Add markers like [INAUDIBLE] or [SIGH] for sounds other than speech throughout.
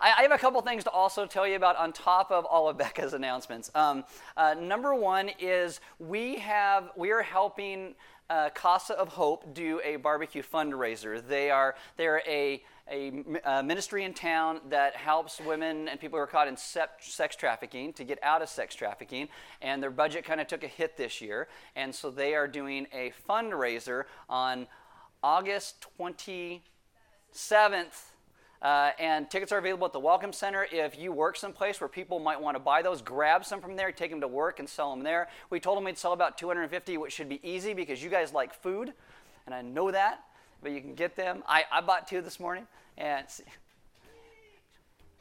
I, have a couple things to also tell you about on top of all of Becca's announcements. Um, uh, number one is we have we are helping uh, Casa of Hope do a barbecue fundraiser. They are they're a a, a ministry in town that helps women and people who are caught in sex trafficking to get out of sex trafficking. And their budget kind of took a hit this year. And so they are doing a fundraiser on August 27th uh, and tickets are available at the Welcome Center. If you work someplace where people might want to buy those, grab some from there, take them to work, and sell them there. We told them we'd sell about 250, which should be easy because you guys like food, and I know that. But you can get them. I, I bought two this morning, and see,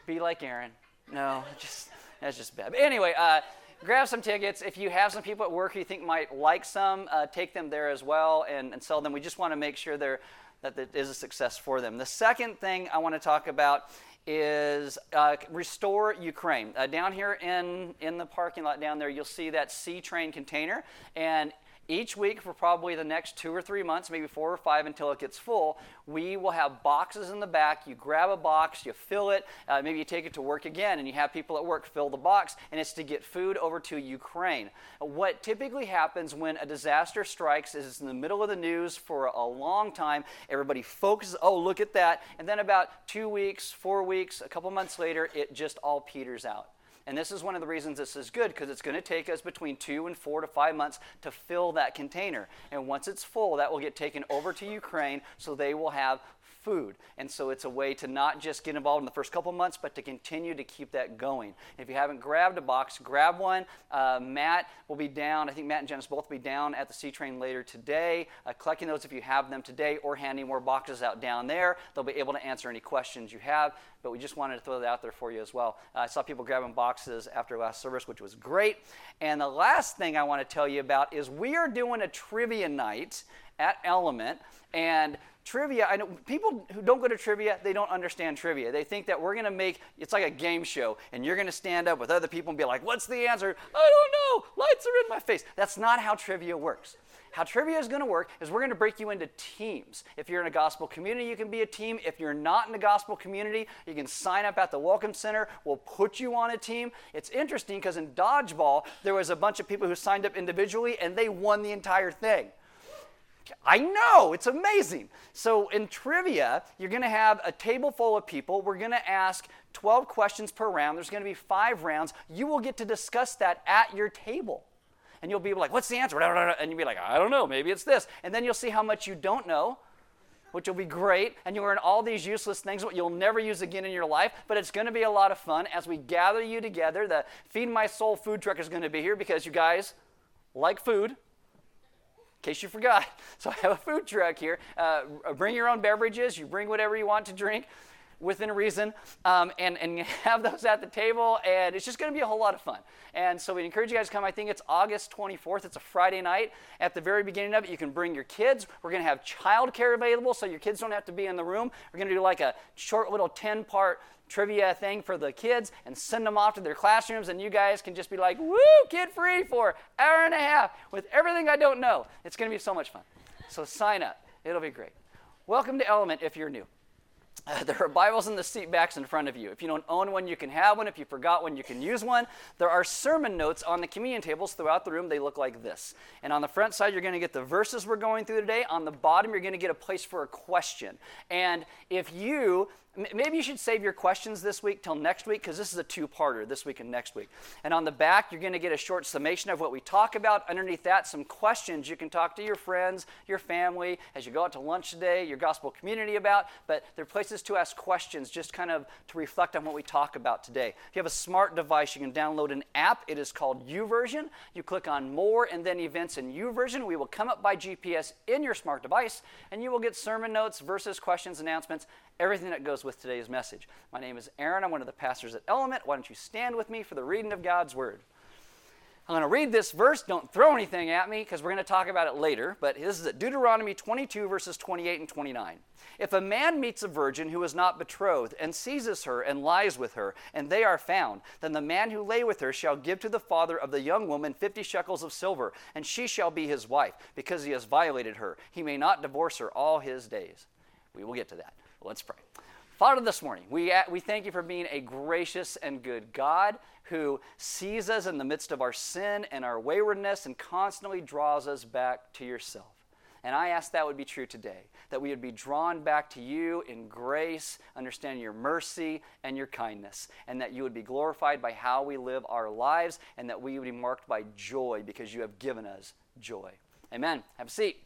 be like Aaron. No, [LAUGHS] just that's just bad. But anyway. Uh, grab some tickets. If you have some people at work you think might like some, uh, take them there as well and, and sell them. We just want to make sure they're that it is a success for them. The second thing I want to talk about is uh, Restore Ukraine. Uh, down here in, in the parking lot down there, you'll see that C train container. And each week for probably the next two or three months, maybe four or five until it gets full, we will have boxes in the back. You grab a box, you fill it, uh, maybe you take it to work again, and you have people at work fill the box, and it's to get food over to Ukraine. What typically happens when a disaster strikes is it's in the middle of the news for a long time. Everybody focuses, oh, look at that. And then about two weeks, four weeks, a couple months later, it just all peters out. And this is one of the reasons this is good because it's going to take us between two and four to five months to fill that container. And once it's full, that will get taken over to Ukraine so they will have food. And so it's a way to not just get involved in the first couple months, but to continue to keep that going. If you haven't grabbed a box, grab one. Uh, Matt will be down. I think Matt and Janice both will be down at the C train later today, uh, collecting those if you have them today, or handing more boxes out down there. They'll be able to answer any questions you have. But we just wanted to throw that out there for you as well. Uh, I saw people grabbing boxes after last service, which was great. And the last thing I want to tell you about is we are doing a trivia night at Element. And trivia, I know people who don't go to trivia, they don't understand trivia. They think that we're going to make it's like a game show and you're going to stand up with other people and be like, "What's the answer?" "I don't know. Lights are in my face." That's not how trivia works. How trivia is going to work is we're going to break you into teams. If you're in a gospel community, you can be a team. If you're not in a gospel community, you can sign up at the Welcome Center. We'll put you on a team. It's interesting because in dodgeball, there was a bunch of people who signed up individually and they won the entire thing. I know, it's amazing. So in trivia, you're going to have a table full of people. We're going to ask 12 questions per round. There's going to be five rounds. You will get to discuss that at your table. And you'll be like, what's the answer? And you'll be like, I don't know, maybe it's this. And then you'll see how much you don't know, which will be great. And you'll learn all these useless things that you'll never use again in your life. But it's going to be a lot of fun as we gather you together. The Feed My Soul food truck is going to be here because you guys like food case you forgot. [LAUGHS] So I have a food truck here. Uh, bring your own beverages. You bring whatever you want to drink within reason. Um, and, and [LAUGHS] have those at the table and it's just going to be a whole lot of fun. And so we encourage you guys to come. I think it's august 24th it's a friday night. At the very beginning of it you can bring your kids. We're going to have childcare available so your kids don't have to be in the room. We're going to do like a short little 10 part trivia thing for the kids and send them off to their classrooms, and you guys can just be like, woo, kid free for hour and a half with everything I don't know. It's going to be so much fun. So sign up, it'll be great. Welcome to Element if you're new. Uh, there are Bibles in the seat backs in front of you. If you don't own one, you can have one. If you forgot one, you can use one. There are sermon notes on the communion tables throughout the room. They look like this. And on the front side, you're going to get the verses we're going through today. On the bottom, you're going to get a place for a question. And if you Maybe you should save your questions this week till next week because this is a two parter this week and next week. And on the back, you're going to get a short summation of what we talk about. Underneath that, some questions you can talk to your friends, your family, as you go out to lunch today, your gospel community about. But there are places to ask questions just kind of to reflect on what we talk about today. If you have a smart device, you can download an app. It is called YouVersion. You click on More and then Events in YouVersion. We will come up by GPS in your smart device, and you will get sermon notes, verses, questions, announcements everything that goes with today's message. My name is Aaron. I'm one of the pastors at Element. Why don't you stand with me for the reading of God's Word? I'm going to read this verse. Don't throw anything at me because we're going to talk about it later. But this is at Deuteronomy 22, verses 28 and 29. If a man meets a virgin who is not betrothed and seizes her and lies with her, and they are found, then the man who lay with her shall give to the father of the young woman 50 shekels of silver, and she shall be his wife because he has violated her. He may not divorce her all his days. We will get to that. Let's pray. Father, this morning, we, uh, we thank you for being a gracious and good God who sees us in the midst of our sin and our waywardness and constantly draws us back to yourself. And I ask that would be true today, that we would be drawn back to you in grace, understanding your mercy and your kindness, and that you would be glorified by how we live our lives, and that we would be marked by joy because you have given us joy. Amen. Have a seat.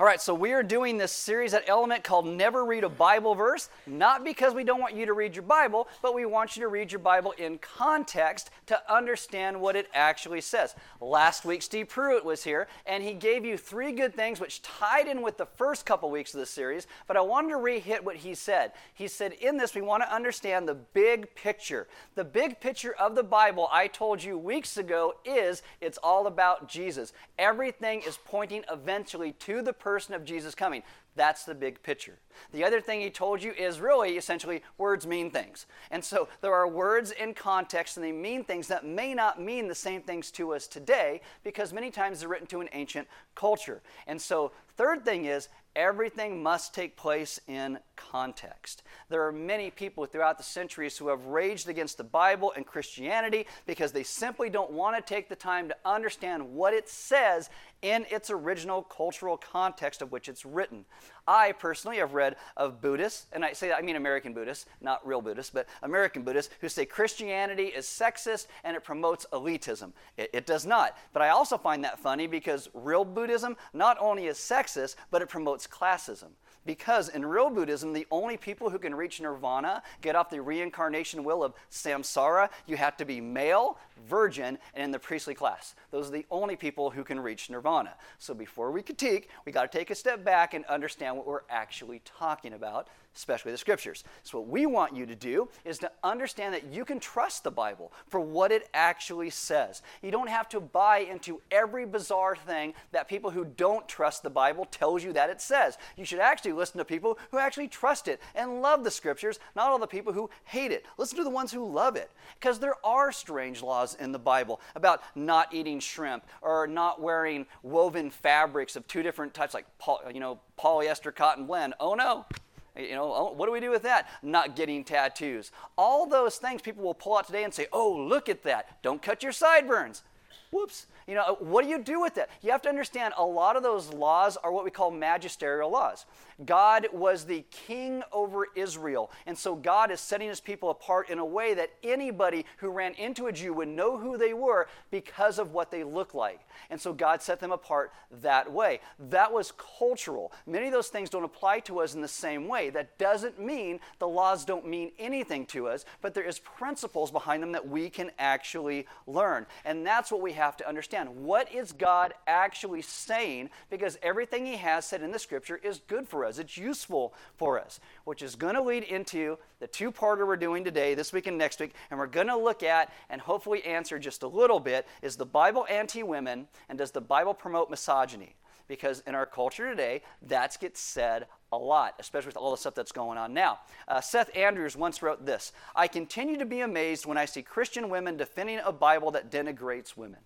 All right, so we are doing this series at Element called Never Read a Bible Verse, not because we don't want you to read your Bible, but we want you to read your Bible in context to understand what it actually says. Last week, Steve Pruitt was here, and he gave you three good things which tied in with the first couple weeks of the series, but I wanted to re hit what he said. He said, In this, we want to understand the big picture. The big picture of the Bible, I told you weeks ago, is it's all about Jesus. Everything is pointing eventually to the person of Jesus coming. That's the big picture. The other thing he told you is really essentially words mean things. And so there are words in context and they mean things that may not mean the same things to us today because many times they're written to an ancient culture. And so, third thing is everything must take place in context. There are many people throughout the centuries who have raged against the Bible and Christianity because they simply don't want to take the time to understand what it says in its original cultural context of which it's written. I personally have read of Buddhists, and I say that I mean American Buddhists, not real Buddhists, but American Buddhists, who say Christianity is sexist and it promotes elitism. It, it does not. But I also find that funny because real Buddhism not only is sexist, but it promotes classism. Because in real Buddhism, the only people who can reach nirvana, get off the reincarnation wheel of samsara, you have to be male, virgin, and in the priestly class. Those are the only people who can reach nirvana. So before we critique, we got to take a step back and understand what we're actually talking about especially the scriptures. So, what we want you to do is to understand that you can trust the Bible for what it actually says. You don't have to buy into every bizarre thing that people who don't trust the Bible tells you that it says. You should actually listen to people who actually trust it and love the scriptures, not all the people who hate it. Listen to the ones who love it because there are strange laws in the Bible about not eating shrimp or not wearing woven fabrics of two different types like you know polyester cotton blend. Oh no, you know, oh, what do we do with that? Not getting tattoos. All those things people will pull out today and say, oh, look at that. Don't cut your sideburns. Whoops. You know, what do you do with it? You have to understand a lot of those laws are what we call magisterial laws. God was the king over Israel. And so God is setting his people apart in a way that anybody who ran into a Jew would know who they were because of what they look like. And so God set them apart that way. That was cultural. Many of those things don't apply to us in the same way. That doesn't mean the laws don't mean anything to us, but there is principles behind them that we can actually learn. And that's what we have to understand understand what is God actually saying because everything he has said in the scripture is good for us. It's useful for us, which is going to lead into the two-parter we're doing today, this week and next week, and we're going to look at and hopefully answer just a little bit is the Bible anti-women and does the Bible promote misogyny? Because in our culture today, that gets said a lot, especially with all the stuff that's going on now. Uh, Seth Andrews once wrote this I continue to be amazed when I see Christian women defending a Bible that denigrates women.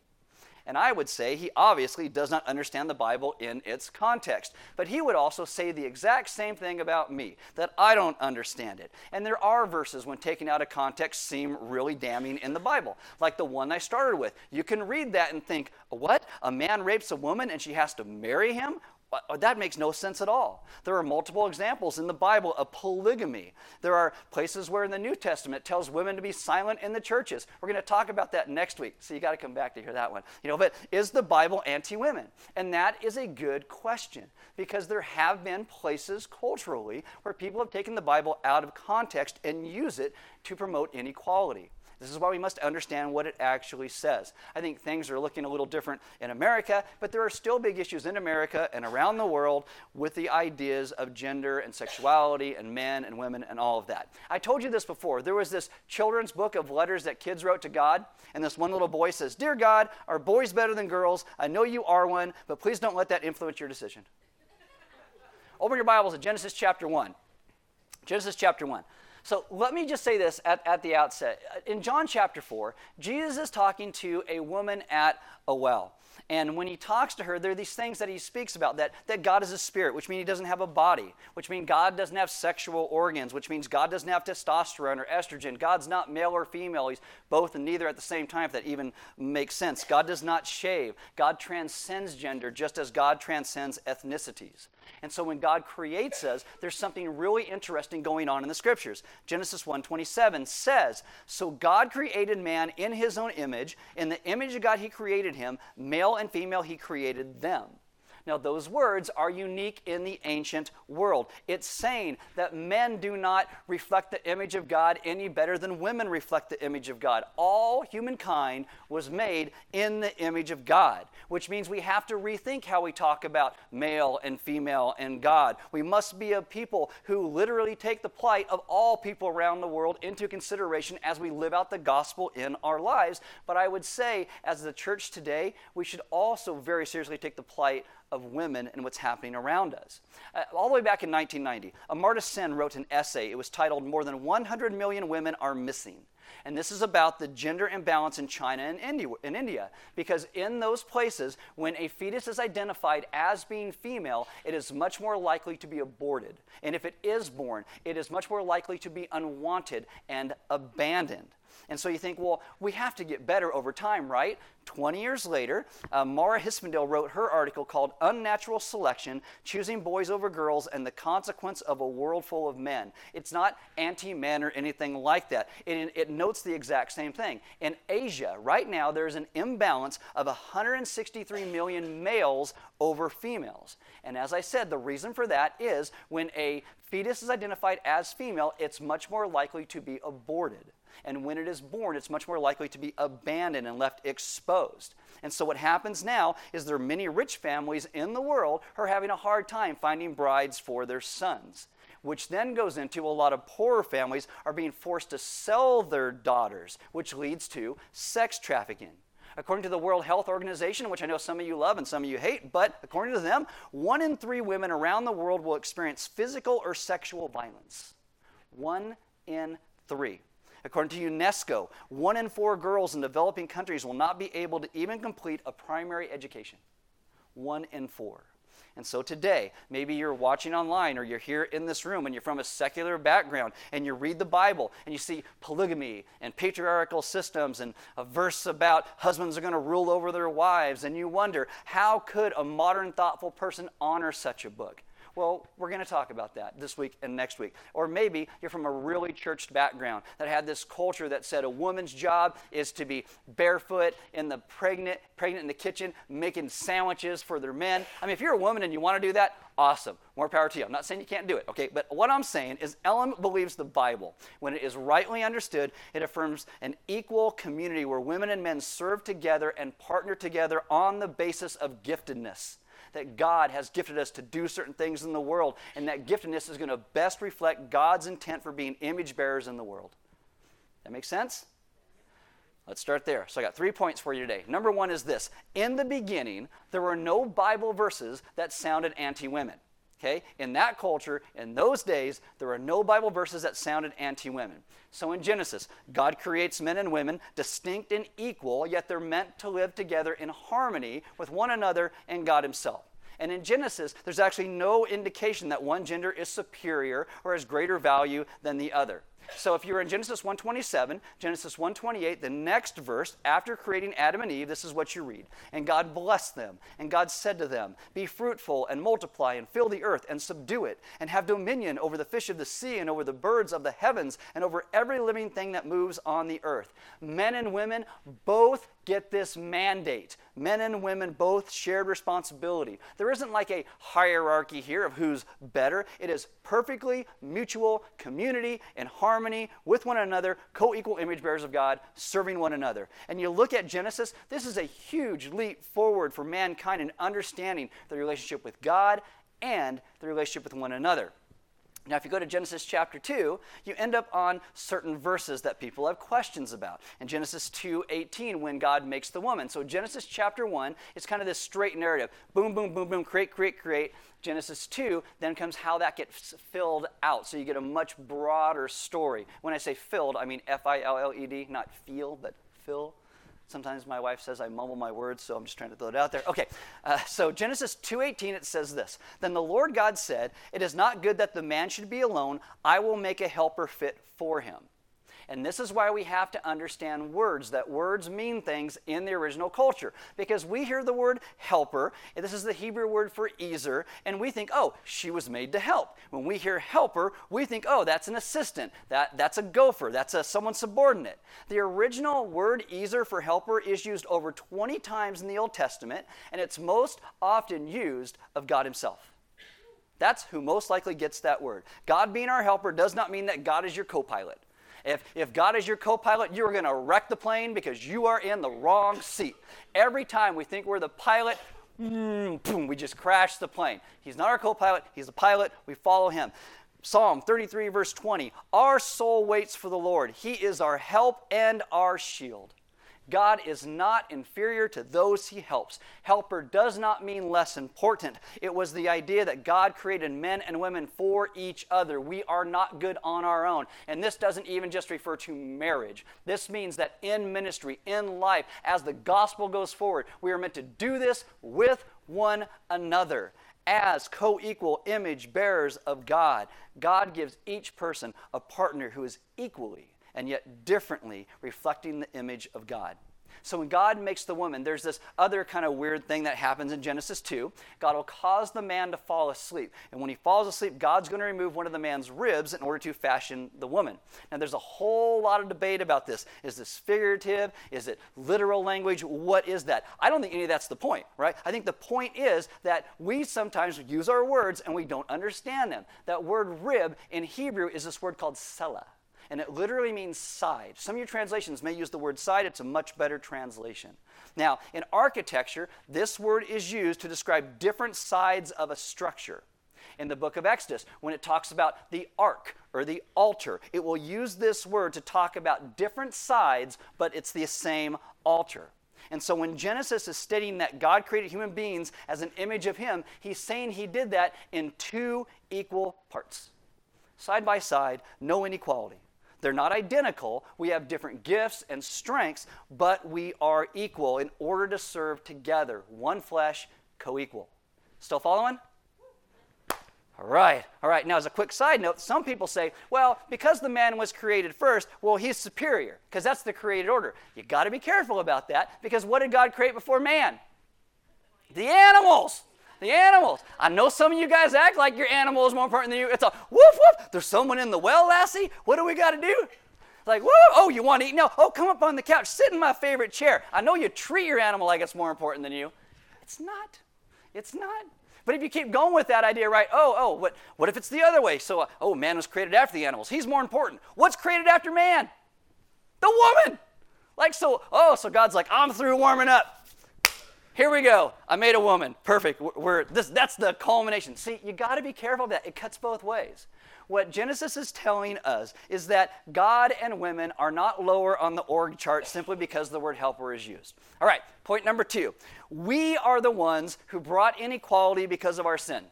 And I would say he obviously does not understand the Bible in its context. But he would also say the exact same thing about me, that I don't understand it. And there are verses, when taken out of context, seem really damning in the Bible, like the one I started with. You can read that and think, what? A man rapes a woman and she has to marry him? Uh, that makes no sense at all. There are multiple examples in the Bible of polygamy. There are places where in the New Testament tells women to be silent in the churches. We're going to talk about that next week, so you got to come back to hear that one. You know, but is the Bible anti-women? And that is a good question because there have been places culturally where people have taken the Bible out of context and use it to promote inequality. This is why we must understand what it actually says. I think things are looking a little different in America, but there are still big issues in America and around the world with the ideas of gender and sexuality and men and women and all of that. I told you this before. There was this children's book of letters that kids wrote to God, and this one little boy says, Dear God, are boys better than girls? I know you are one, but please don't let that influence your decision. Open your Bibles to Genesis chapter 1. Genesis chapter 1. So let me just say this at, at the outset. Uh, in John chapter 4, Jesus is talking to a woman at a well. And when he talks to her, there are these things that he speaks about that, that God is a spirit, which means he doesn't have a body, which means God doesn't have sexual organs, which means God doesn't have testosterone or estrogen. God's not male or female. He's both and neither at the same time, if that even makes sense. God does not shave. God transcends gender just as God transcends ethnicities. And so when God creates us, there's something really interesting going on in the scriptures. Genesis 1:27 says, "So God created man in his own image, in the image of God he created him, male and female he created them." Now, those words are unique in the ancient world. It's saying that men do not reflect the image of God any better than women reflect the image of God. All humankind was made in the image of God, which means we have to rethink how we talk about male and female and God. We must be a people who literally take the plight of all people around the world into consideration as we live out the gospel in our lives. But I would say, as the church today, we should also very seriously take the plight of women and what's happening around us. Uh, all the way back in 1990, Amartya Sen wrote an essay. It was titled More Than 100 Million Women Are Missing. And this is about the gender imbalance in China and in India. Because in those places, when a fetus is identified as being female, it is much more likely to be aborted. And if it is born, it is much more likely to be unwanted and abandoned. And so you think, well, we have to get better over time, right? 20 years later, uh, Mara Hvistendahl wrote her article called Unnatural Selection Choosing Boys Over Girls and the Consequence of a World Full of Men. It's not anti men or anything like that. It, it notes the exact same thing. In Asia, right now, there's an imbalance of 163 million males over females. And as I said, the reason for that is when a fetus is identified as female, it's much more likely to be aborted. And when it is born, it's much more likely to be abandoned and left exposed. And so, what happens now is there are many rich families in the world who are having a hard time finding brides for their sons. Which then goes into a lot of poorer families are being forced to sell their daughters, which leads to sex trafficking. According to the World Health Organization, which I know some of you love and some of you hate, but according to them, one in three women around the world will experience physical or sexual violence. One in three. According to UNESCO, one in four girls in developing countries will not be able to even complete a primary education. One in four. And so today, maybe you're watching online or you're here in this room and you're from a secular background and you read the Bible and you see polygamy and patriarchal systems and a verse about husbands are going to rule over their wives and you wonder, how could a modern thoughtful person honor such a book? Well, we're going to talk about that this week and next week. Or maybe you're from a really churched background that had this culture that said a woman's job is to be barefoot in the pregnant, pregnant in the kitchen, making sandwiches for their men. I mean, if you're a woman and you want to do that, awesome. More power to you. I'm not saying you can't do it, okay? But what I'm saying is Element believes the Bible. When it is rightly understood, it affirms an equal community where women and men serve together and partner together on the basis of giftedness that God has gifted us to do certain things in the world, and that giftedness is going to best reflect God's intent for being image bearers in the world. That makes sense? Let's start there. So I got three points for you today. Number one is this In the beginning, there were no Bible verses that sounded anti women. Okay? In that culture, in those days, there were no Bible verses that sounded anti women. So in Genesis, God creates men and women distinct and equal, yet they're meant to live together in harmony with one another and God Himself. And in Genesis, there's actually no indication that one gender is superior or has greater value than the other. So if you're in Genesis 127, Genesis 128, the next verse, after creating Adam and Eve, this is what you read. And God blessed them, and God said to them, Be fruitful and multiply and fill the earth and subdue it, and have dominion over the fish of the sea and over the birds of the heavens and over every living thing that moves on the earth. Men and women both get this mandate. Men and women both shared responsibility. There isn't like a hierarchy here of who's better. It is perfectly mutual community and harmony with one another, co equal image bearers of God, serving one another. And you look at Genesis, this is a huge leap forward for mankind in understanding the relationship with God and the relationship with one another. Now, if you go to Genesis chapter 2, you end up on certain verses that people have questions about. In Genesis 2:18, when God makes the woman. So Genesis chapter 1 is kind of this straight narrative. Boom, boom, boom, boom, create, create, create. Genesis 2 then comes how that gets filled out. So you get a much broader story. When I say filled, I mean F I L L E D, not feel, but fill. Sometimes my wife says I mumble my words, so I'm just trying to throw it out there. Okay, uh, so Genesis 2:18 it says this: Then the Lord God said, "It is not good that the man should be alone. I will make a helper fit for him." And this is why we have to understand words, that words mean things in the original culture. Because we hear the word helper, and this is the Hebrew word for ezer, and we think, oh, she was made to help. When we hear helper, we think, oh, that's an assistant, that, that's a gopher, that's a, someone subordinate. The original word ezer for helper is used over 20 times in the Old Testament, and it's most often used of God Himself. That's who most likely gets that word. God being our helper does not mean that God is your co pilot. If, if God is your co pilot, you're going to wreck the plane because you are in the wrong seat. Every time we think we're the pilot, mm, boom, we just crash the plane. He's not our co pilot, He's the pilot. We follow Him. Psalm 33, verse 20 Our soul waits for the Lord, He is our help and our shield. God is not inferior to those he helps. Helper does not mean less important. It was the idea that God created men and women for each other. We are not good on our own. And this doesn't even just refer to marriage. This means that in ministry, in life, as the gospel goes forward, we are meant to do this with one another as co equal image bearers of God. God gives each person a partner who is equally and yet differently reflecting the image of God. So when God makes the woman, there's this other kind of weird thing that happens in Genesis 2. God will cause the man to fall asleep. And when he falls asleep, God's going to remove one of the man's ribs in order to fashion the woman. Now there's a whole lot of debate about this. Is this figurative? Is it literal language? What is that? I don't think any of that's the point, right? I think the point is that we sometimes use our words and we don't understand them. That word rib in Hebrew is this word called selah and it literally means side. Some of your translations may use the word side, it's a much better translation. Now, in architecture, this word is used to describe different sides of a structure. In the book of Exodus, when it talks about the ark or the altar, it will use this word to talk about different sides, but it's the same altar. And so when Genesis is stating that God created human beings as an image of Him, He's saying He did that in two equal parts. Side by side, no inequality. They're not identical. We have different gifts and strengths, but we are equal in order to serve together. One flesh, co equal. Still following? All right, all right. Now, as a quick side note, some people say, well, because the man was created first, well, he's superior, because that's the created order. You got to be careful about that, because what did God create before man? The animals the animals. I know some of you guys act like your animal is more important than you. It's a woof woof. There's someone in the well, Lassie. What do we got to do? Like, whoa, oh, you want to eat? No. Oh, come up on the couch. Sit in my favorite chair. I know you treat your animal like it's more important than you. It's not. It's not. But if you keep going with that idea, right? Oh, oh, what, what if it's the other way? So, uh, oh, man was created after the animals. He's more important. What's created after man? The woman. Like, so, oh, so God's like, I'm through warming up. Here we go. I made a woman. Perfect. We're, this, that's the culmination. See, you got to be careful of that. It cuts both ways. What Genesis is telling us is that God and women are not lower on the org chart simply because the word helper is used. All right, point number two. We are the ones who brought inequality because of our sin.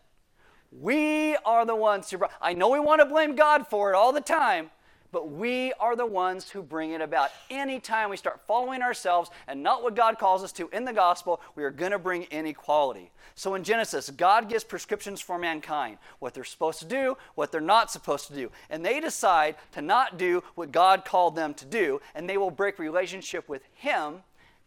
We are the ones who brought, I know we want to blame God for it all the time, but we are the ones who bring it about. Anytime we start following ourselves and not what God calls us to in the gospel, we are going to bring inequality. So in Genesis, God gives prescriptions for mankind what they're supposed to do, what they're not supposed to do. And they decide to not do what God called them to do, and they will break relationship with Him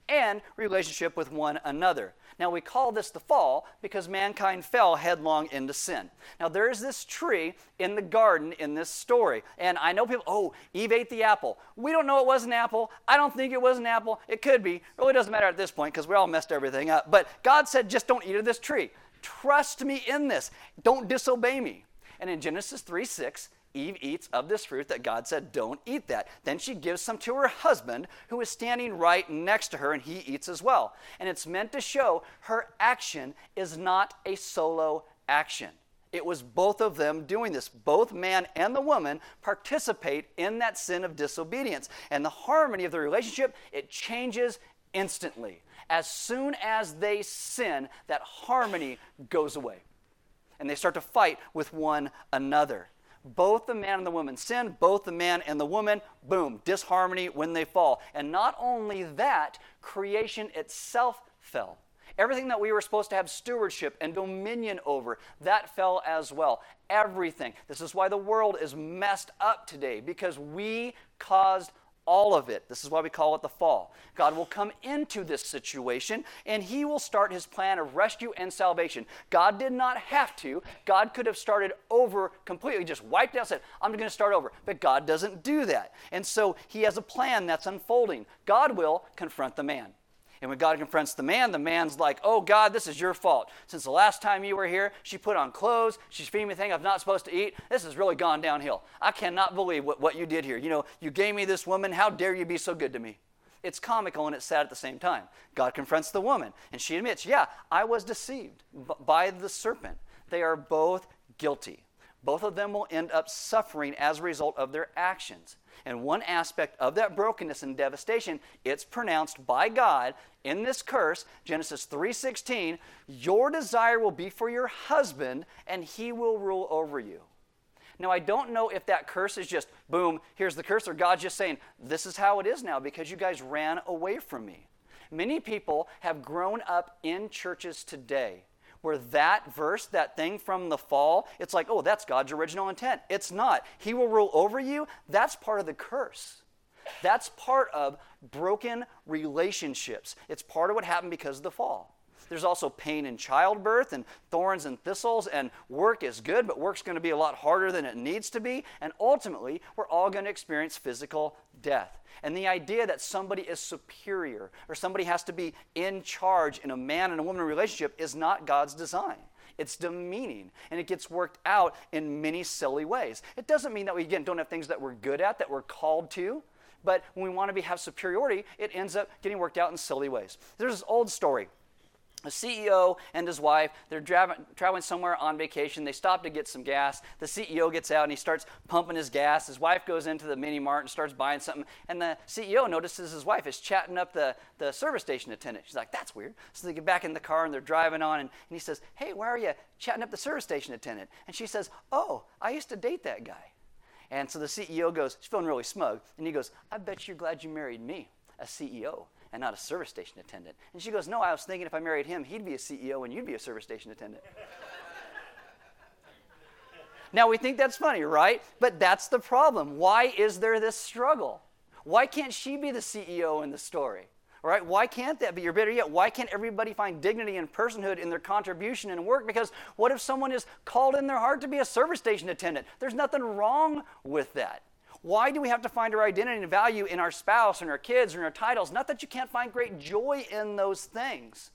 and relationship with one another. Now, we call this the fall because mankind fell headlong into sin. Now, there is this tree in the garden in this story. And I know people, oh, Eve ate the apple. We don't know it was an apple. I don't think it was an apple. It could be. It really doesn't matter at this point because we all messed everything up. But God said, just don't eat of this tree. Trust me in this. Don't disobey me. And in Genesis 3 6, Eve eats of this fruit that God said, Don't eat that. Then she gives some to her husband, who is standing right next to her, and he eats as well. And it's meant to show her action is not a solo action. It was both of them doing this. Both man and the woman participate in that sin of disobedience. And the harmony of the relationship, it changes instantly. As soon as they sin, that harmony goes away. and they start to fight with one another. Both the man and the woman sin, both the man and the woman, boom, disharmony when they fall. And not only that, creation itself fell. Everything that we were supposed to have stewardship and dominion over, that fell as well. Everything. This is why the world is messed up today, because we caused all of it. This is why we call it the fall. God will come into this situation and he will start his plan of rescue and salvation. God did not have to. God could have started over completely, just wiped out, said, I'm going to start over. But God doesn't do that. And so he has a plan that's unfolding. God will confront the man. And when God confronts the man, the man's like, Oh, God, this is your fault. Since the last time you were here, she put on clothes. She's feeding me things I'm not supposed to eat. This has really gone downhill. I cannot believe what, what you did here. You know, you gave me this woman. How dare you be so good to me? It's comical and it's sad at the same time. God confronts the woman, and she admits, Yeah, I was deceived by the serpent. They are both guilty. Both of them will end up suffering as a result of their actions. And one aspect of that brokenness and devastation, it's pronounced by God in this curse, Genesis 3:16, your desire will be for your husband and he will rule over you. Now, I don't know if that curse is just, boom, here's the curse, or God's just saying, this is how it is now because you guys ran away from me. Many people have grown up in churches today where that verse, that thing from the fall, it's like, oh, that's God's original intent. It's not. He will rule over you. That's part of the curse. That's part of broken relationships. It's part of what happened because of the fall. There's also pain in childbirth and thorns and thistles, and work is good, but work's going to be a lot harder than it needs to be. And ultimately, we're all going to experience physical death. And the idea that somebody is superior or somebody has to be in charge in a man and a woman relationship is not God's design. It's demeaning, and it gets worked out in many silly ways. It doesn't mean that we, again, don't have things that we're good at, that we're called to, but when we want to be, have superiority, it ends up getting worked out in silly ways. There's this old story a CEO and his wife, they're driving, traveling somewhere on vacation. They stop to get some gas. The CEO gets out and he starts pumping his gas. His wife goes into the mini mart and starts buying something. And the CEO notices his wife is chatting up the, the service station attendant. She's like, that's weird. So they get back in the car and they're driving on. And, and he says, hey, why are you chatting up the service station attendant? And she says, oh, I used to date that guy. And so the CEO goes, she's feeling really smug. And he goes, I bet you're glad you married me, a CEO and not a service station attendant. And she goes, No, I was thinking if I married him, he'd be a CEO and you'd be a service station attendant. [LAUGHS] now, we think that's funny, right? But that's the problem. Why is there this struggle? Why can't she be the CEO in the story? Right? Why can't that be? Or better yet, why can't everybody find dignity and personhood in their contribution and work? Because what if someone is called in their heart to be a service station attendant? There's nothing wrong with that. Why do we have to find our identity and value in our spouse and our kids and our titles? Not that you can't find great joy in those things,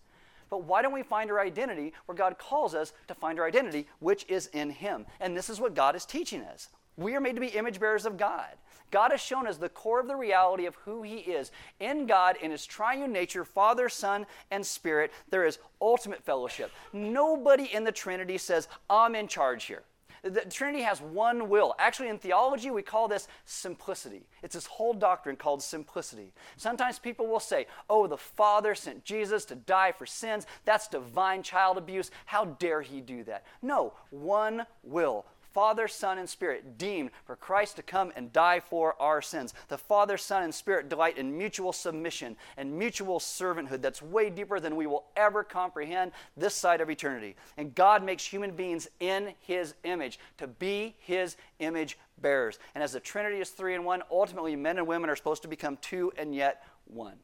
but why don't we find our identity where God calls us to find our identity, which is in Him? And this is what God is teaching us. We are made to be image bearers of God. God has shown us the core of the reality of who He is. In God, in His triune nature, Father, Son, and Spirit, there is ultimate fellowship. Nobody in the Trinity says, I'm in charge here. The Trinity has one will. Actually, in theology, we call this simplicity. It's this whole doctrine called simplicity. Sometimes people will say, oh, the Father sent Jesus to die for sins. That's divine child abuse. How dare he do that? No, one will. Father, Son, and Spirit deemed for Christ to come and die for our sins. The Father, Son, and Spirit delight in mutual submission and mutual servanthood that's way deeper than we will ever comprehend this side of eternity. And God makes human beings in His image to be His image bearers. And as the Trinity is three and one, ultimately men and women are supposed to become two and yet one.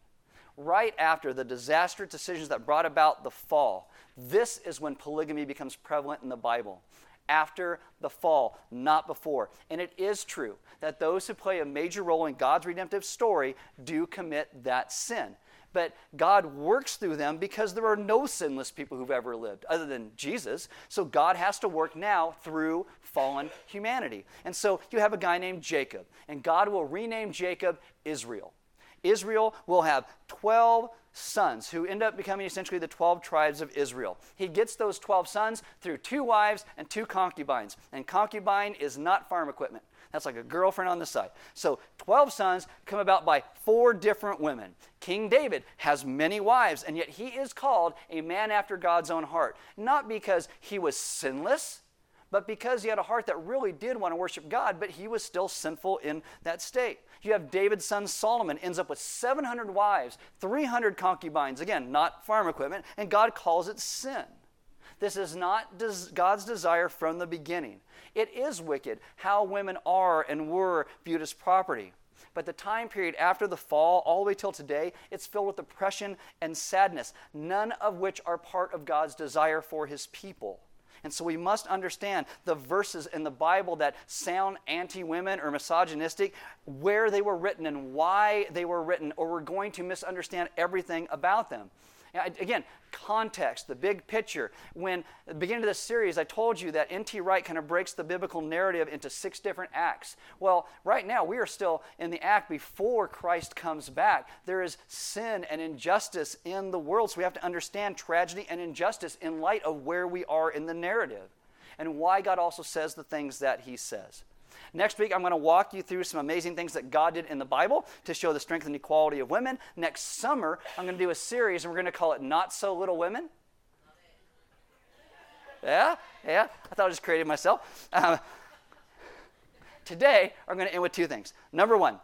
Right after the disastrous decisions that brought about the fall, this is when polygamy becomes prevalent in the Bible after the fall, not before. And it is true that those who play a major role in God's redemptive story do commit that sin. But God works through them because there are no sinless people who've ever lived other than Jesus. So God has to work now through fallen humanity. And so you have a guy named Jacob, and God will rename Jacob Israel. Israel will have 12 sons who end up becoming essentially the 12 tribes of Israel. He gets those 12 sons through two wives and two concubines. And concubine is not farm equipment. That's like a girlfriend on the side. So 12 sons come about by four different women. King David has many wives, and yet he is called a man after God's own heart. Not because he was sinless, but because he had a heart that really did want to worship God, but he was still sinful in that state. You have David's son Solomon ends up with 700 wives, 300 concubines, again, not farm equipment, and God calls it sin. This is not God's desire from the beginning. It is wicked how women are and were viewed as property. But the time period after the fall, all the way till today, it's filled with oppression and sadness, none of which are part of God's desire for his people. And so we must understand the verses in the Bible that sound anti women or misogynistic, where they were written and why they were written, or we're going to misunderstand everything about them. Uh, again, context, the big picture. When at the beginning of this series, I told you that N.T. Wright kind of breaks the biblical narrative into six different acts. Well, right now, we are still in the act before Christ comes back. There is sin and injustice in the world, so we have to understand tragedy and injustice in light of where we are in the narrative and why God also says the things that He says. Next week, I'm going to walk you through some amazing things that God did in the Bible to show the strength and equality of women. Next summer, I'm going to do a series, and we're going to call it Not So Little Women. Yeah, yeah. I thought I just created myself. Uh, today, I'm going to end with two things. Number one,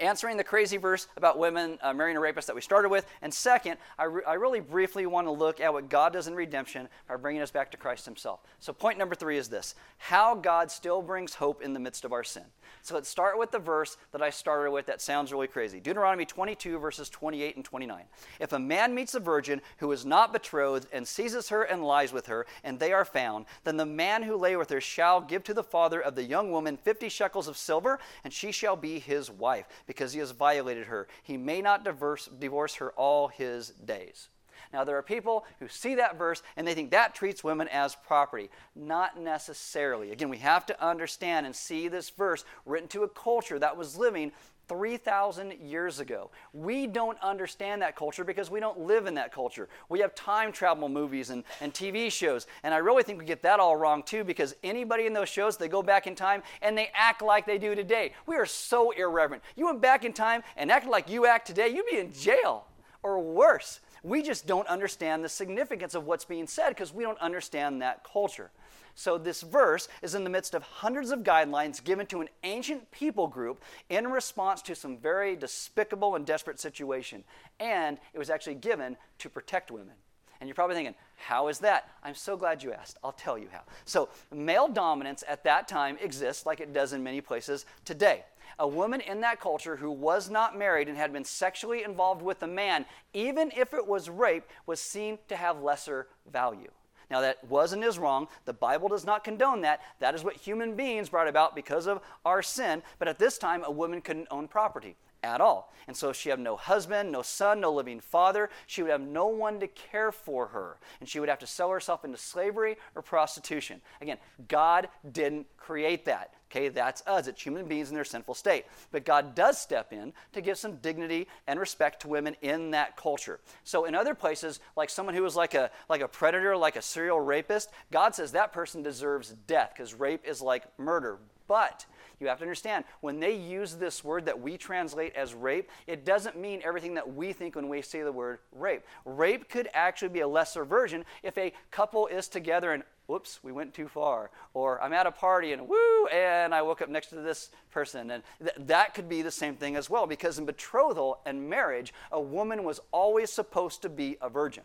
answering the crazy verse about women uh, marrying a rapist that we started with. And second, I, re- I really briefly want to look at what God does in redemption by bringing us back to Christ Himself. So, point number three is this how God still brings hope in the midst of our sin. So, let's start with the verse that I started with that sounds really crazy Deuteronomy 22, verses 28 and 29. If a man meets a virgin who is not betrothed and seizes her and lies with her, and they are found, then the man who lay with her shall give to the father of the young woman 50 shekels of silver, and she shall be his wife because he has violated her. He may not divorce, divorce her all his days. Now, there are people who see that verse and they think that treats women as property. Not necessarily. Again, we have to understand and see this verse written to a culture that was living 3,000 years ago. We don't understand that culture because we don't live in that culture. We have time travel movies and, and TV shows, and I really think we get that all wrong too because anybody in those shows, they go back in time and they act like they do today. We are so irreverent. You went back in time and acted like you act today, you'd be in jail or worse. We just don't understand the significance of what's being said because we don't understand that culture. So, this verse is in the midst of hundreds of guidelines given to an ancient people group in response to some very despicable and desperate situation. And it was actually given to protect women. And you're probably thinking, how is that? I'm so glad you asked. I'll tell you how. So, male dominance at that time exists like it does in many places today. A woman in that culture who was not married and had been sexually involved with a man, even if it was rape, was seen to have lesser value. Now, that was and is wrong. The Bible does not condone that. That is what human beings brought about because of our sin. But at this time, a woman couldn't own property at all. And so she had no husband, no son, no living father. She would have no one to care for her. And she would have to sell herself into slavery or prostitution. Again, God didn't create that. Okay, that's us. It's human beings in their sinful state. But God does step in to give some dignity and respect to women in that culture. So in other places, like someone who is like a like a predator, like a serial rapist, God says that person deserves death because rape is like murder. But you have to understand, when they use this word that we translate as rape, it doesn't mean everything that we think when we say the word rape. Rape could actually be a lesser version if a couple is together and whoops, we went too far. Or I'm at a party and woo, and I woke up next to this person. And th- that could be the same thing as well, because in betrothal and marriage, a woman was always supposed to be a virgin.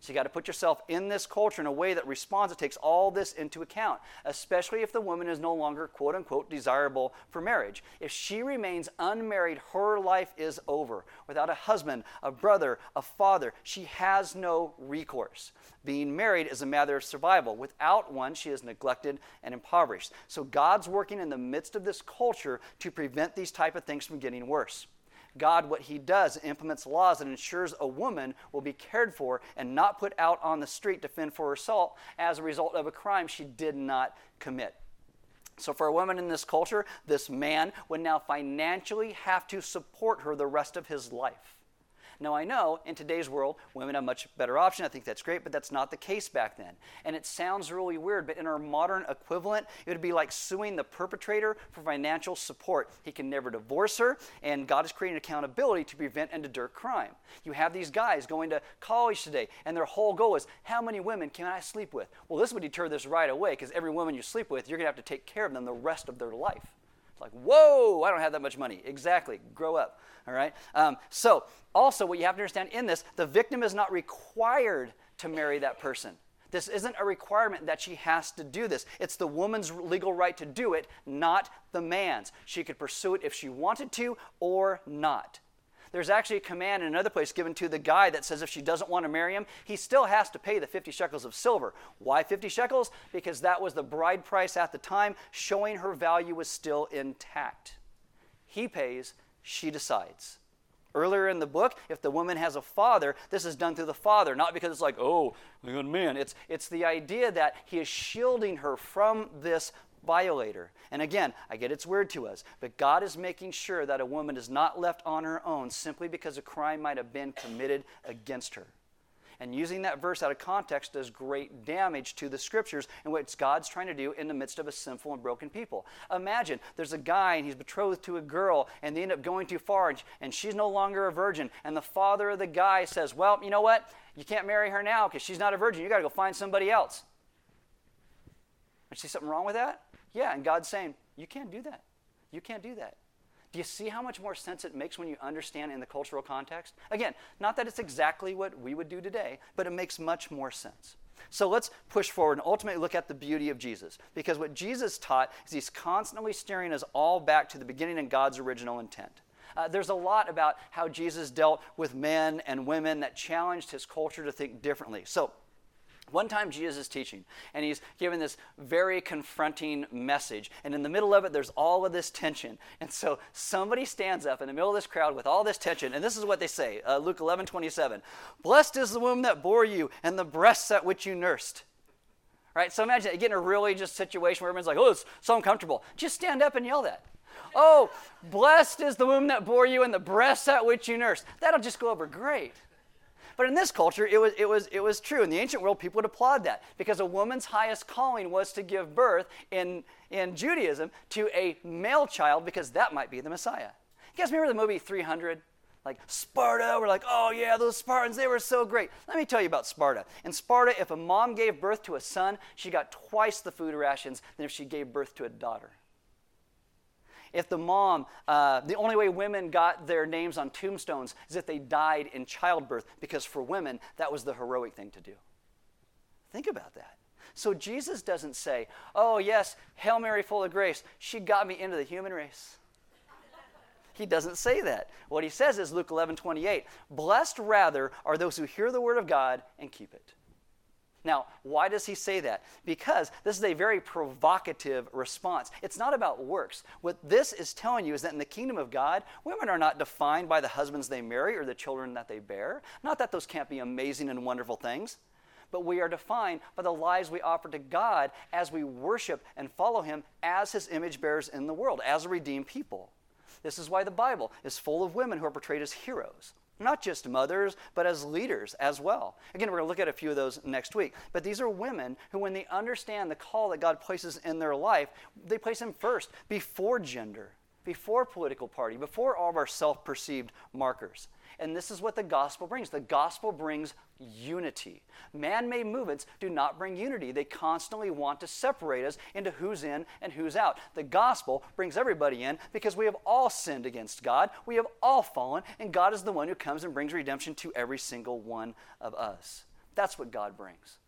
So you got to put yourself in this culture in a way that responds, that takes all this into account, especially if the woman is no longer, quote unquote, desirable for marriage. If she remains unmarried, her life is over. Without a husband, a brother, a father, she has no recourse. Being married is a matter of survival. Without one, she is neglected and impoverished. So God's working in the midst of this culture to prevent these type of things from getting worse. God, what he does, implements laws that ensures a woman will be cared for and not put out on the street to fend for herself as a result of a crime she did not commit. So, for a woman in this culture, this man would now financially have to support her the rest of his life. Now, I know in today's world, women have much better option. I think that's great, but that's not the case back then. And it sounds really weird, but in our modern equivalent, it would be like suing the perpetrator for financial support. He can never divorce her, and God is creating accountability to prevent and deter crime. You have these guys going to college today, and their whole goal is how many women can I sleep with? Well, this would deter this right away because every woman you sleep with, you're going to have to take care of them the rest of their life. It's like, whoa, I don't have that much money. Exactly. Grow up. All right. Um, so, also, what you have to understand in this, the victim is not required to marry that person. This isn't a requirement that she has to do this. It's the woman's legal right to do it, not the man's. She could pursue it if she wanted to or not. There's actually a command in another place given to the guy that says if she doesn't want to marry him, he still has to pay the 50 shekels of silver. Why 50 shekels? Because that was the bride price at the time, showing her value was still intact. He pays, she decides. Earlier in the book, if the woman has a father, this is done through the father, not because it's like, oh, good man. It's, it's the idea that he is shielding her from this violator. And again, I get it's weird to us, but God is making sure that a woman is not left on her own simply because a crime might have been committed against her. And using that verse out of context does great damage to the scriptures and what God's trying to do in the midst of a sinful and broken people. Imagine there's a guy and he's betrothed to a girl and they end up going too far and she's no longer a virgin. And the father of the guy says, Well, you know what? You can't marry her now because she's not a virgin. You got to go find somebody else. I see something wrong with that? Yeah, and God's saying, You can't do that. You can't do that. Do you see how much more sense it makes when you understand in the cultural context? Again, not that it's exactly what we would do today, but it makes much more sense. So let's push forward and ultimately look at the beauty of Jesus. Because what Jesus taught is he's constantly steering us all back to the beginning and God's original intent. Uh, there's a lot about how Jesus dealt with men and women that challenged his culture to think differently. So one time, Jesus is teaching, and he's giving this very confronting message. And in the middle of it, there's all of this tension. And so somebody stands up in the middle of this crowd with all this tension, and this is what they say uh, Luke 11 27. Blessed is the womb that bore you, and the breasts at which you nursed. Right? So imagine getting a really just situation where everyone's like, oh, it's so uncomfortable. Just stand up and yell that. Oh, blessed is the womb that bore you, and the breasts at which you nursed. That'll just go over great. But in this culture, it was, it, was, it was true. In the ancient world, people would applaud that because a woman's highest calling was to give birth in, in Judaism to a male child because that might be the Messiah. You guys remember the movie 300? Like Sparta, we're like, oh yeah, those Spartans, they were so great. Let me tell you about Sparta. In Sparta, if a mom gave birth to a son, she got twice the food rations than if she gave birth to a daughter. If the mom, uh, the only way women got their names on tombstones is if they died in childbirth, because for women, that was the heroic thing to do. Think about that. So Jesus doesn't say, Oh, yes, Hail Mary, full of grace, she got me into the human race. He doesn't say that. What he says is Luke 11 28, Blessed rather are those who hear the word of God and keep it. Now, why does he say that? Because this is a very provocative response. It's not about works. What this is telling you is that in the kingdom of God, women are not defined by the husbands they marry or the children that they bear. Not that those can't be amazing and wonderful things, but we are defined by the lives we offer to God as we worship and follow him as his image bearers in the world, as a redeemed people. This is why the Bible is full of women who are portrayed as heroes not just mothers, but as leaders as well. Again, we're going to look at a few of those next week. But these are women who, when they understand the call that God places in their life, they place Him first, before gender, before political party, before all of our self perceived markers. And this is what the gospel brings. The gospel brings unity. Man made movements do not bring unity. They constantly want to separate us into who's in and who's out. The gospel brings everybody in because we have all sinned against God. We have all fallen, and God is the one who comes and brings redemption to every single one of us. That's what God brings.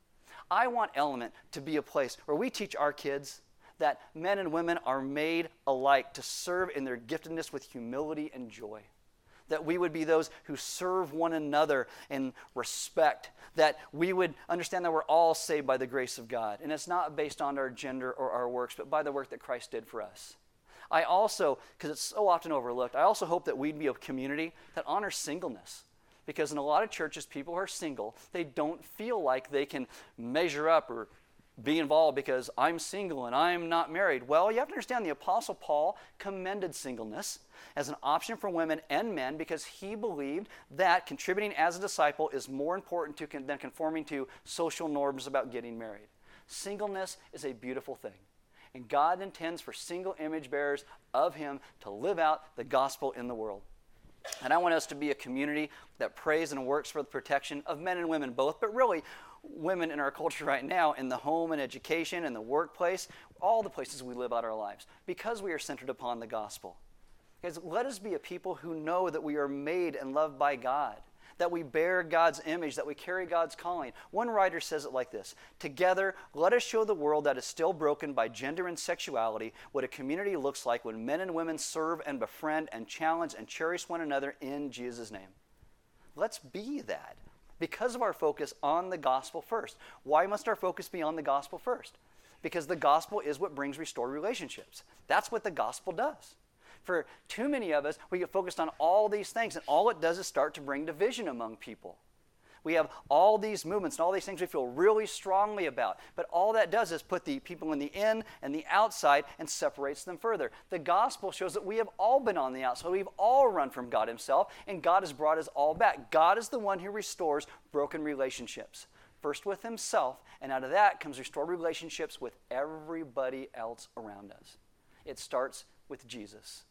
I want Element to be a place where we teach our kids that men and women are made alike to serve in their giftedness with humility and joy that we would be those who serve one another in respect, that we would understand that we're all saved by the grace of God. And it's not based on our gender or our works, but by the work that Christ did for us. I also, because it's so often overlooked, I also hope that we'd be a community that honors singleness. Because in a lot of churches, people who are single, they don't feel like they can measure up or be involved because I'm single and I'm not married. Well, you have to understand the Apostle Paul commended singleness as an option for women and men because he believed that contributing as a disciple is more important to, than conforming to social norms about getting married. Singleness is a beautiful thing. And God intends for single image bearers of Him to live out the gospel in the world. And I want us to be a community that prays and works for the protection of men and women both, but really women in our culture right now in the home and education and the workplace, all the places we live out our lives, because we are centered upon the gospel. Guys, let us be a people who know that we are made and loved by God, that we bear God's image, that we carry God's calling. One writer says it like this Together, let us show the world that is still broken by gender and sexuality what a community looks like when men and women serve and befriend and challenge and cherish one another in Jesus' name. Let's be that because of our focus on the gospel first. Why must our focus be on the gospel first? Because the gospel is what brings restored relationships. That's what the gospel does. For too many of us, we get focused on all these things, and all it does is start to bring division among people. We have all these movements and all these things we feel really strongly about. But all that does is put the people in the in and the outside and separates them further. The gospel shows that we have all been on the outside. We've all run from God Himself, and God has brought us all back. God is the one who restores broken relationships. First with Himself, and out of that comes restored relationships with everybody else around us. It starts with Jesus,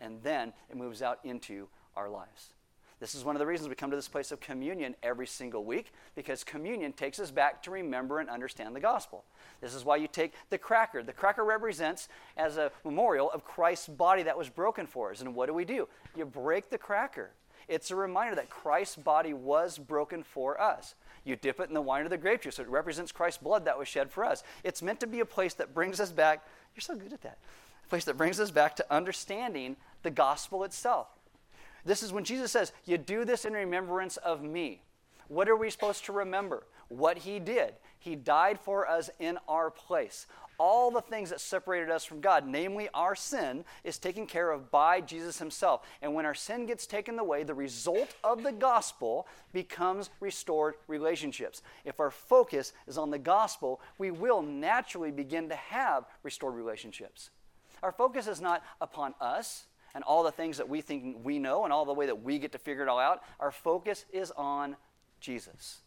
and then it moves out into our lives. This is one of the reasons we come to this place of communion every single week, because communion takes us back to remember and understand the gospel. This is why you take the cracker. The cracker represents as a memorial of Christ's body that was broken for us. And what do we do? You break the cracker. It's a reminder that Christ's body was broken for us. You dip it in the wine or the grape juice. It represents Christ's blood that was shed for us. It's meant to be a place that brings us back. You're so good at that. A place that brings us back to understanding the gospel itself. This is when Jesus says, You do this in remembrance of me. What are we supposed to remember? What he did. He died for us in our place. All the things that separated us from God, namely our sin, is taken care of by Jesus himself. And when our sin gets taken away, the result of the gospel becomes restored relationships. If our focus is on the gospel, we will naturally begin to have restored relationships. Our focus is not upon us, and all the things that we think we know and all the way that we get to figure it all out. Our focus is on Jesus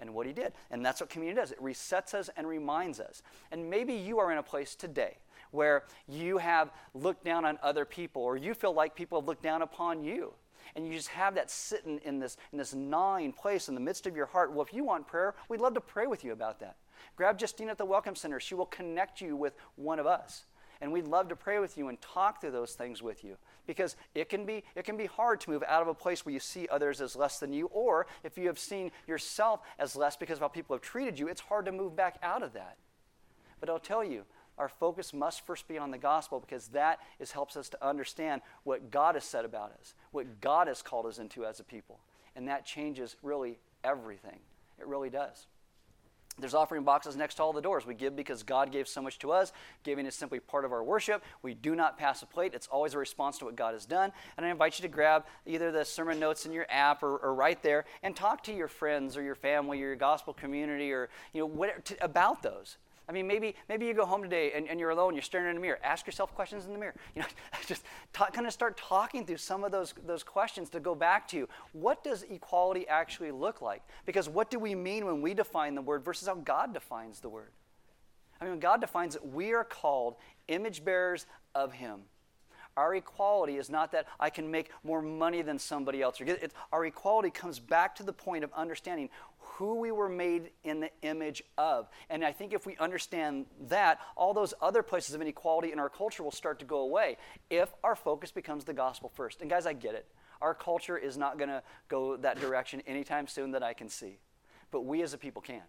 and what he did. And that's what community does it resets us and reminds us. And maybe you are in a place today where you have looked down on other people or you feel like people have looked down upon you. And you just have that sitting in this, in this gnawing place in the midst of your heart. Well, if you want prayer, we'd love to pray with you about that. Grab Justine at the Welcome Center. She will connect you with one of us. And we'd love to pray with you and talk through those things with you. Because it can be it can be hard to move out of a place where you see others as less than you or if you have seen yourself as less because of how people have treated you it's hard to move back out of that. But i'll tell you our focus must first be on the gospel because that is helps us to understand what god has said about us what god has called us into as a people. And that changes really everything. It really does there's offering boxes next to all the doors. We give because God gave so much to us. Giving is simply part of our worship. We do not pass a plate. It's always a response to what God has done. And I invite you to grab either the sermon notes in your app or, or right there and talk to your friends or your family or your gospel community or you know what, to, about those. I mean, maybe, maybe you go home today and, and you're alone, you're staring in the mirror. Ask yourself questions in the mirror. You know, [LAUGHS] just talk, kind of start talking through some of those, those questions to go back to you. what does equality actually look like? Because what do we mean when we define the word versus how God defines the word? I mean, God defines we are called image bearers of Him. Our equality is not that I can make more money than somebody else. our equality comes back to the point of understanding who we were made in the image of. And I think if we understand that, all those other places of inequality in our culture will start to go away if our focus becomes the gospel first. And guys, I get it. Our culture is not going to go that direction anytime soon that I can see. But we as a people can.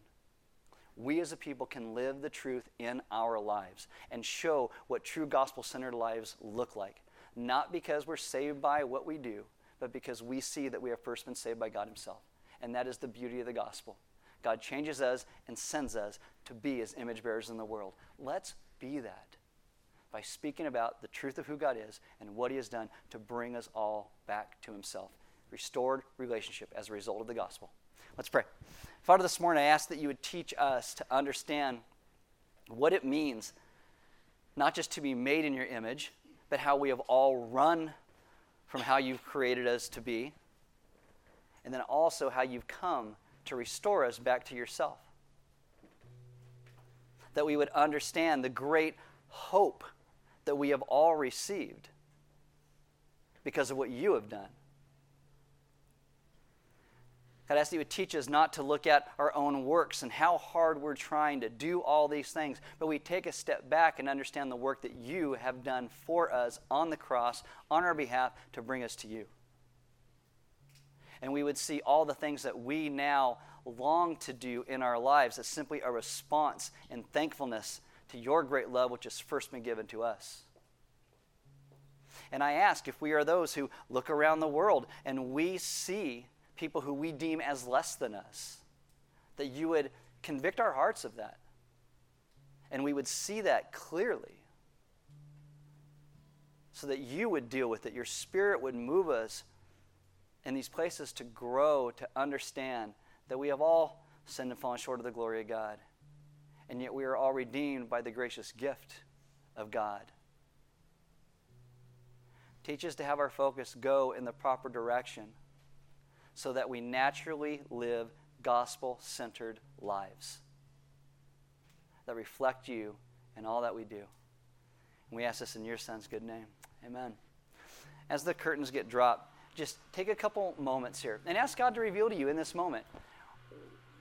We as a people can live the truth in our lives and show what true gospel centered lives look like. Not because we're saved by what we do, but because we see that we have first been saved by God Himself and that is the beauty of the gospel. God changes us and sends us to be his image bearers in the world. Let's be that by speaking about the truth of who God is and what he has done to bring us all back to himself. Restored relationship as a result of the gospel. Let's pray. Father, this morning I ask that you would teach us to understand what it means not just to be made in your image, but how we have all run from how you've created us to be, and then also how you've come to restore us back to yourself. That we would understand the great hope that we have all received because of what you have done. God, I ask that you would teach us not to look at our own works and how hard we're trying to do all these things, but we take a step back and understand the work that you have done for us on the cross, on our behalf, to bring us to you. And we would see all the things that we now long to do in our lives as simply a response and thankfulness to your great love, which has first been given to us. And I ask if we are those who look around the world and we see people who we deem as less than us, that you would convict our hearts of that. And we would see that clearly. So that you would deal with it. Your spirit would move us in these places to grow, to understand that we have all sinned and fallen short of the glory of God. And yet we are all redeemed by the gracious gift of God. Teach us to have our focus go in the proper direction so that we naturally live gospel centered lives that reflect you in all that we do. And we ask this in your son's good name. Amen. As the curtains get dropped, just take a couple moments here and ask God to reveal to you in this moment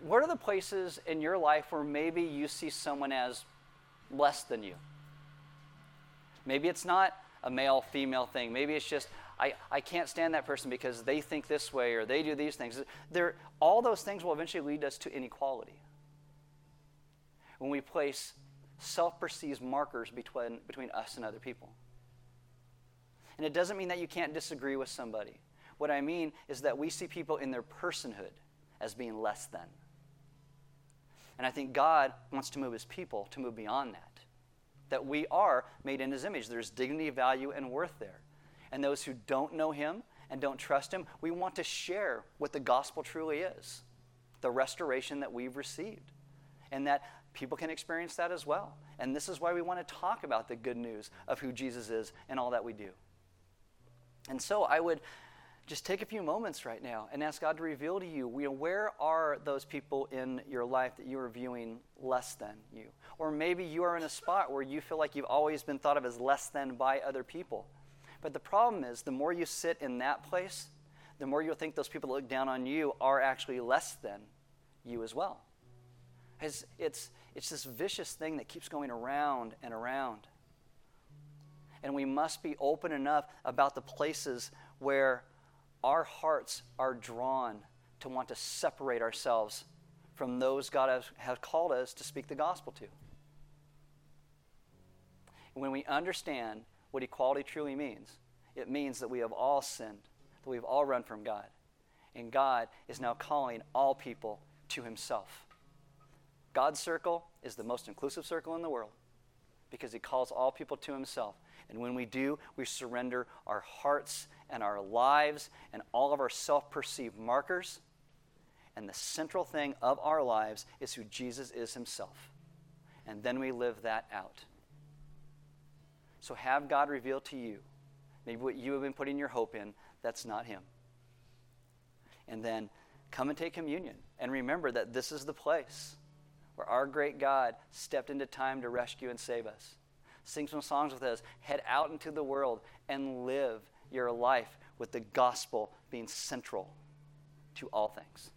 what are the places in your life where maybe you see someone as less than you? Maybe it's not a male female thing. Maybe it's just I, I can't stand that person because they think this way or they do these things. They're, all those things will eventually lead us to inequality. When we place self perceived markers between, between us and other people. And it doesn't mean that you can't disagree with somebody. What I mean is that we see people in their personhood as being less than. And I think God wants to move his people to move beyond that. That we are made in his image. There's dignity, value, and worth there and those who don't know Him and don't trust Him, we want to share what the gospel truly is the restoration that we've received. And that people can experience that as well. And this is why we want to talk about the good news of who Jesus is and all that we do. And so I would just take a few moments right now and ask God to reveal to you, you know, where are those people in your life that you are viewing less than you? Or maybe you are in a spot where you feel like you've always been thought of as less than by other people. But the problem is, the more you sit in that place, the more you'll think those people that look down on you are actually less than you as well. It's, it's, it's this vicious thing that keeps going around and around. And we must be open enough about the places where our hearts are drawn to want to separate ourselves from those God has, has called us to speak the gospel to. When we understand what equality truly means. It means that we have all sinned, that we've all run from God. And God is now calling all people to Himself. God's circle is the most inclusive circle in the world because He calls all people to Himself. And when we do, we surrender our hearts and our lives and all of our self perceived markers. And the central thing of our lives is who Jesus is Himself. And then we live that out. So have God reveal to you maybe what you have been putting your hope in, that's not Him. And then come and take communion. And remember that this is the place where our great God stepped into time to rescue and save us. Sing some songs with us. Head out into the world and live your life with the gospel being central to all things.